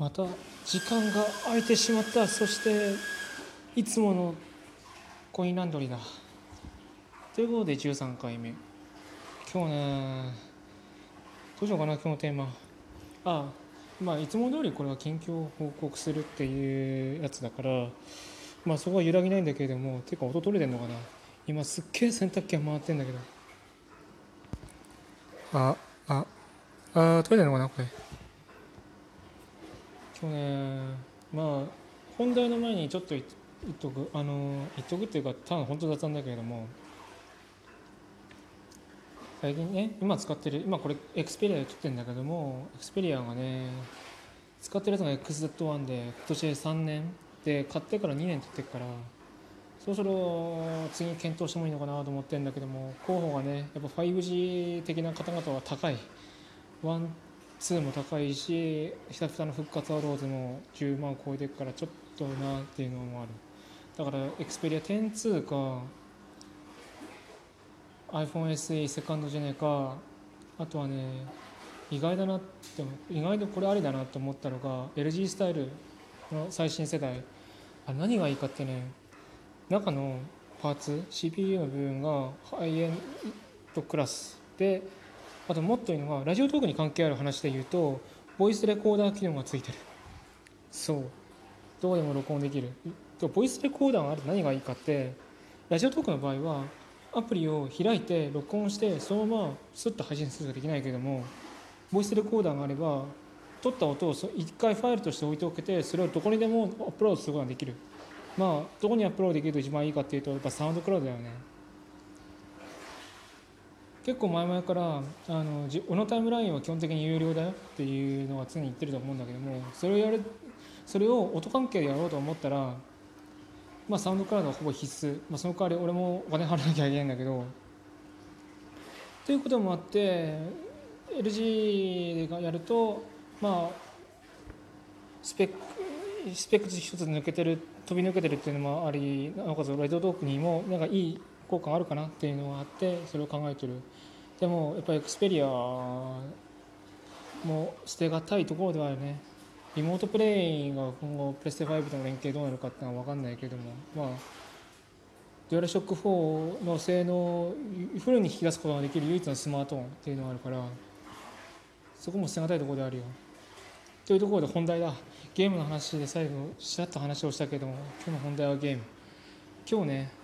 また時間が空いてしまった。そしていつものコインランドリーだ。ということで13回目。今日ねどうしようかな今日のテーマ。あまあいつも通りこれは近況を報告するっていうやつだからまあそこは揺らぎないんだけれどもていうか音取れてんのかな。今すっげえ洗濯機が回ってんだけどあああ取れてんのかなこれ今日ね。まあ本題の前にちょっと言っとくあの言っとくっていうかただ本当雑談だけれども。最近ね今使ってる今これエクスペリアで撮ってるんだけどもエクスペリアがね使ってるやつが XZ1 で今年で3年。で買ってから2年経ってるからそろそろ次検討してもいいのかなと思ってるんだけども候補がねやっぱ 5G 的な方々は高い。ワンツーも高いしひたひたの復活アローズも10万超えてるからちょっとなっていうのもある。だからエクスペリア102か iPhone SE セカンドジェネかあとはね意外だなって意外とこれありだなと思ったのが LG スタイルの最新世代。あ何がいいかってね中のパーツ CPU の部分がハイエンドクラスであともっといいのがラジオトークに関係ある話で言うとボイスレコーダー機能がついてる。そう。どこでも録音できる。ボイスレコーダーがあると何がいいかってラジオトークの場合はアプリを開いて録音してそのままスッと配信することができないけれどもボイスレコーダーがあれば撮った音を一回ファイルとして置いておけてそれをどこにでもアップロードすることができる。まあどこにアップロードできると一番いいかっていうとやっぱサウンドクラウドだよね。結構前々からあの俺のタイムラインは基本的に有料だよっていうのは常に言ってると思うんだけどもそれをやるそれを音関係でやろうと思ったらまあサウンドクラウドはほぼ必須、まあ、その代わり俺もお金払わなきゃいけないんだけど。ということもあって LG がやるとまあスペックスペック一つ抜けてる飛び抜けてるっていうのもありなおかつライドトークにもなんかいい効果あるかなっていうのがあってそれを考えてる。でもやっぱりエクスペリアも捨てがたいところではあるね。リモートプレイが今後プレステ5との連携どうなるかっていうのは分かんないけどもまあデュアルショック4の性能をフルに引き出すことができる唯一のスマートフォンっていうのがあるからそこも捨てがたいところであるよ。というところで本題だ。ゲームの話で最後しらっと話をしたけども今日の本題はゲーム。今日ね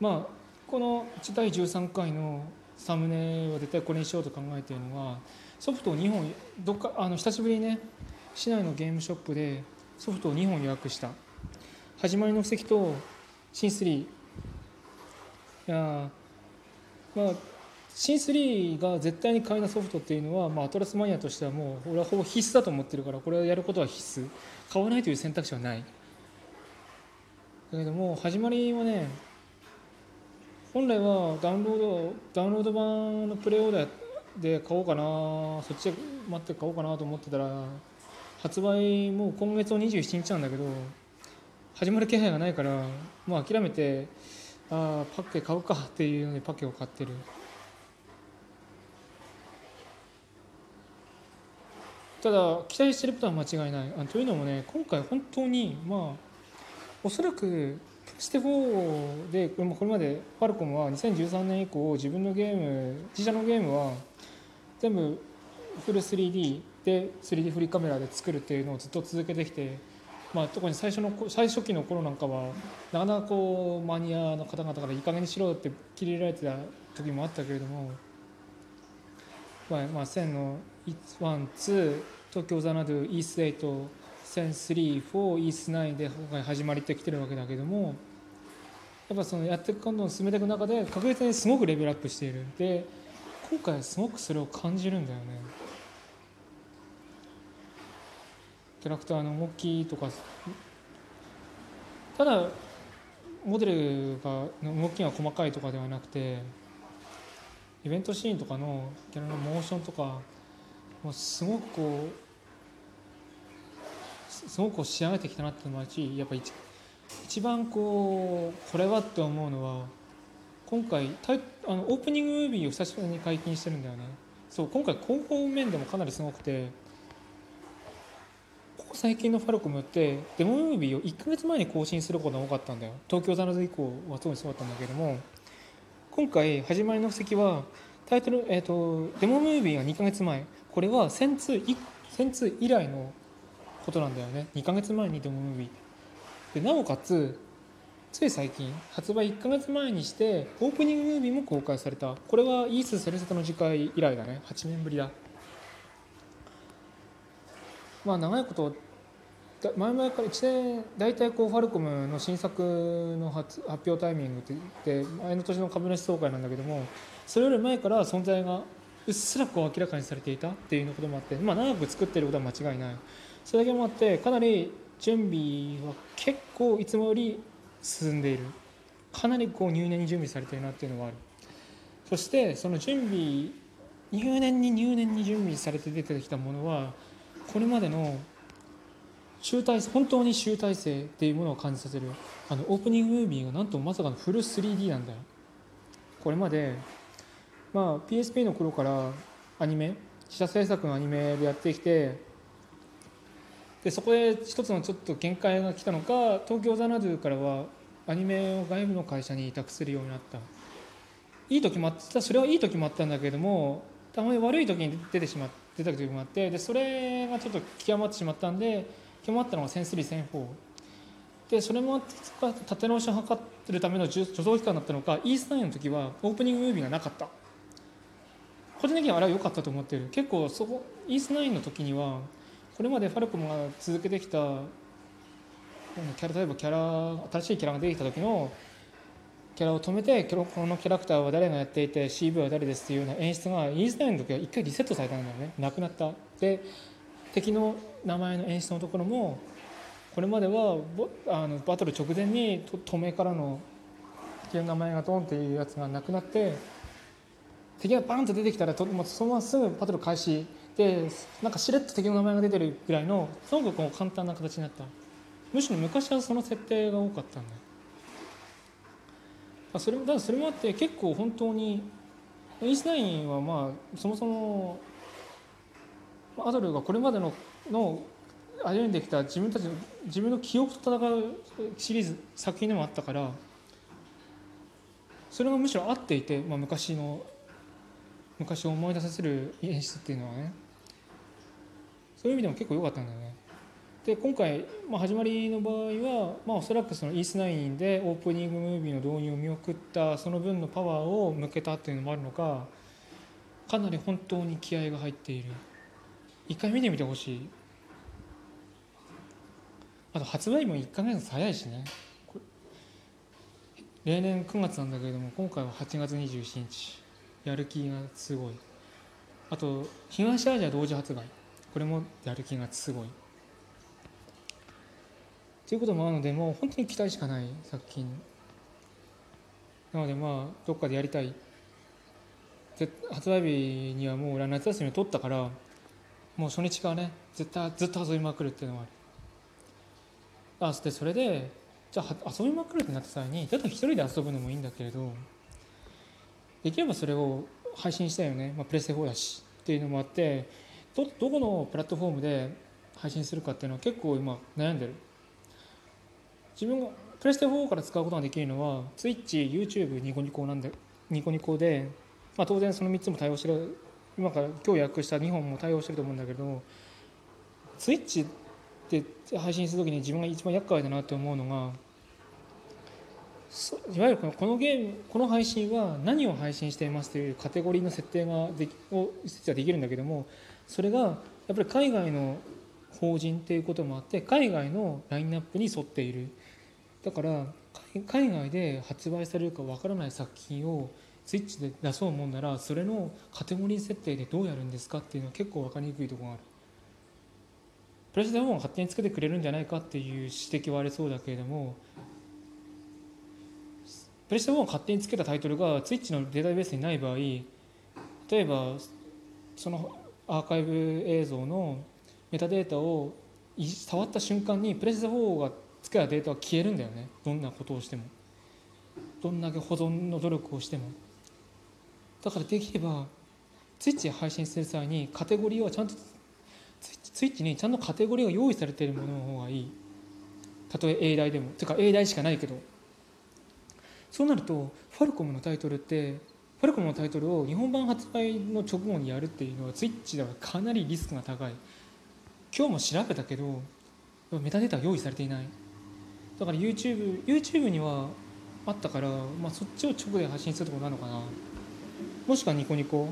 まあこの第13回のサムネは絶対これにしようと考えているのがソフトを2本どっかあの久しぶりにね市内のゲームショップでソフトを2本予約した。始まりの布石とシン3いやまあシン3が絶対に買いなソフトっていうのは、まあ、アトラスマニアとしてはもう俺はほぼ必須だと思ってるからこれをやることは必須。買わないという選択肢はない。だけども始まりはね本来はダウンロードダウンロード版のプレオーダーで買おうかなそっちで待って買おうかなと思ってたら発売もう今月の27日なんだけど始まる気配がないからもう諦めてああパッケ買うかっていうのでパッケを買ってる。ただ期待してることは間違いない。あというのもね今回本当にまあおそらくステ4でこれまでファルコムは2013年以降自分のゲーム自社のゲームは全部フル 3D で 3D フリーカメラで作るっていうのをずっと続けてきて、まあ、特に最初の最初期の頃なんかはなかなかこうマニアの方々からいい加減にしろって切り入れられてた時もあったけれども、まあ、まあ1000の12東京ザナドゥイース8 1003、4、イース9で今回始まりってきてるわけだけどもやっぱそのやっていくどんどん進めていく中で確実にすごくレベルアップしている。で今回すごくそれを感じるんだよね。キャラクターの動きとか。ただモデルがの動きが細かいとかではなくてイベントシーンとかのキャラのモーションとかもうすごくこうすごく仕上げてきたなっていうしやっぱ一一番こうこれはって思うのは今回タイあのオープニングムービーを久しぶりに解禁してるんだよね。そう今回広報面でもかなりすごくてここ最近のファルコムってデモムービーを1ヶ月前に更新することが多かったんだよ。東京ザナズ以降は特にそうだったんだけども今回始まりの布石はタイトル、えーと、デモムービーが2ヶ月前。これは1000通1000通以来のことなんだよね。2ヶ月前にデモムービー。でなおかつつい最近発売1ヶ月前にしてオープニングムービーも公開された。これはイース・セレセトの次回以来だね。8年ぶりだ。まあ長いこと前々から1年大体こうファルコムの新作の発表タイミングって言って前の年の株主総会なんだけどもそれより前から存在がうっすらこう明らかにされていたっていうこともあって、まあ、長く作ってることは間違いない。それだけもあってかなり準備は結構いつもより進んでいる。かなりこう入念に準備されてるなっていうのはある。そしてその準備入念に入念に準備されて出てきたものはこれまでの集大成本当に集大成っていうものを感じさせるあのオープニングムービーがなんとまさかのフル 3D なんだよ。これまで、まあ、PSP の頃からアニメ自社制作のアニメでやってきてでそこで一つのちょっと限界が来たのか東京ザナドゥからはアニメを外部の会社に委託するようになった。いい時もあったそれはいい時もあったんだけれどもたまに悪い時に出てしまっ出た時もあってでそれがちょっと極まってしまったんで極まったのが1003、0 4でそれも立て直しを図ってるための助走期間だったのかイースタインの時はオープニングムービーがなかった。個人的にはあれは良かったと思ってる。結構そこイースナインの時にはこれまでファルコムが続けてきたキャラ例えばキャラ新しいキャラが出てきた時のキャラを止めてこのキャラクターは誰がやっていて CV は誰ですっていうような演出がイースナインの時は一回リセットされたんだよね。なくなった。で敵の名前の演出のところもこれまではあのバトル直前に止めからの敵の名前がドンっていうやつがなくなって敵がバンと出てきたらともそのまますぐバトル開始でなんかしれっと敵の名前が出てるぐらいのすごくこう簡単な形になった。むしろ昔はその設定が多かったんだ。それもだそれもあって結構本当にイースナインはまあそもそもアドルがこれまでのの歩んできた自分たちの自分の記憶と戦うシリーズ作品でもあったからそれがむしろ合っていて、まあ、昔の昔を思い出させる演出っていうのはね。そういう意味でも結構良かったんだよね。で今回、まあ、始まりの場合は、まあ、おそらくそのイースナインでオープニングムービーの導入を見送ったその分のパワーを向けたっていうのもあるのかかなり本当に気合が入っている。一回見てみてほしい。あと発売も1か月早いしね。例年9月なんだけれども今回は8月27日。やる気がすごい。あと東アジア同時発売。これもやる気がすごい。ということもあるのでもう本当に期待しかない作品。なのでまあどっかでやりたい。発売日にはもう夏休みを取ったからもう初日からね絶対ずっと遊びまくるっていうのがある。あでそれでじゃあ遊びまくるってなった際にただ一人で遊ぶのもいいんだけれどできればそれを配信したいよね、まあ、プレステ4だしっていうのもあってどどこのプラットフォームで配信するかっていうのは結構今悩んでる。自分がプレステ4から使うことができるのは Twitch、YouTube、ニコニコなんでニコニコで、まあ、当然その3つも対応してる。今から今日予約した2本も対応してると思うんだけどスイッチで配信する時に自分が一番厄介だなって思うのがいわゆるこのゲームこの配信は何を配信していますというカテゴリーの設定ができを設定はできるんだけどもそれがやっぱり海外の法人っていうこともあって海外のラインナップに沿っている。だから海外で発売されるかわからない作品をスイッチで出そうもんならそれのカテゴリー設定でどうやるんですかっていうのは結構分かりにくいところがある。プレステ4を勝手につけてくれるんじゃないかっていう指摘はありそうだけれどもプレステ4を勝手につけたタイトルがスイッチのデータベースにない場合例えばそのアーカイブ映像のメタデータを触った瞬間にプレステ4がつけたデータは消えるんだよね。どんなことをしても。どんだけ保存の努力をしても。だからできればツイッチで配信する際にカテゴリーはちゃんとツイッチにちゃんとカテゴリーが用意されているものの方がいい。たとえ英大でも。てか英大しかないけど。そうなるとファルコムのタイトルってファルコムのタイトルを日本版発売の直後にやるっていうのはスイッチではかなりリスクが高い。今日も調べたけどメタデータは用意されていない。だから YouTube, YouTube にはあったから、まあ、そっちを直で発信するところなのかな。もしくはニコニコ、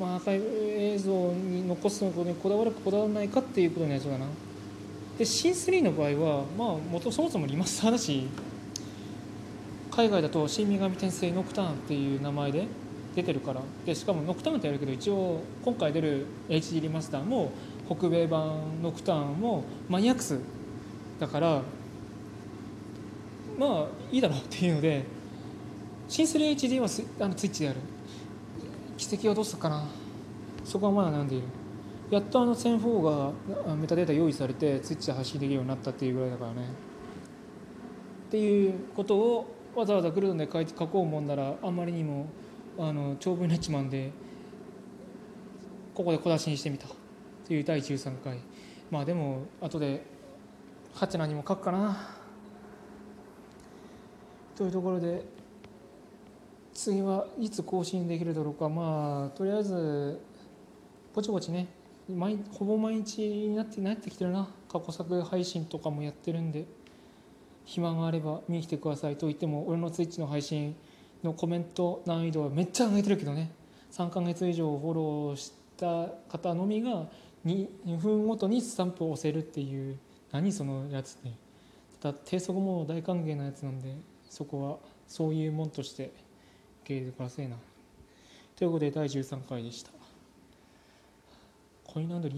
まあ、アーカイブ映像に残すことにこだわるかこだわらないかっていうことになりそうだな。でシン3の場合は、まあ、元そもそもリマスターだし海外だと「新女神転生ノクターン」っていう名前で出てるから。でしかもノクターンってやるけど一応今回出る HD リマスターも北米版ノクターンもマニアックスだから。まあいいだろうっていうので新 3HD はスあのツイッチでやる。奇跡はどうするかな。そこはまだ悩んでいる。やっとあの1004があメタデータ用意されてツイッチで発信できるようになったっていうぐらいだからね。っていうことをわざわざグルドンで書い書こうもんならあんまりにもあの長文レッチマンでここで小出しにしてみた。という第13回。まあでも後でハチナにも書くかな。というところで次はいつ更新できるだろうか。まあとりあえずぼちぼちね毎ほぼ毎日になってなってきてるな。過去作配信とかもやってるんで。暇があれば見に来てくださいと言っても俺のツイッチの配信のコメント難易度はめっちゃ上げてるけどね。3ヶ月以上フォローした方のみが 2, 2分ごとにスタンプを押せるっていう。何そのやつって。ただ低速も大歓迎なやつなんでそこはそういうもんとして受け入れてくださいな。ということで第13回でした。コインランドリー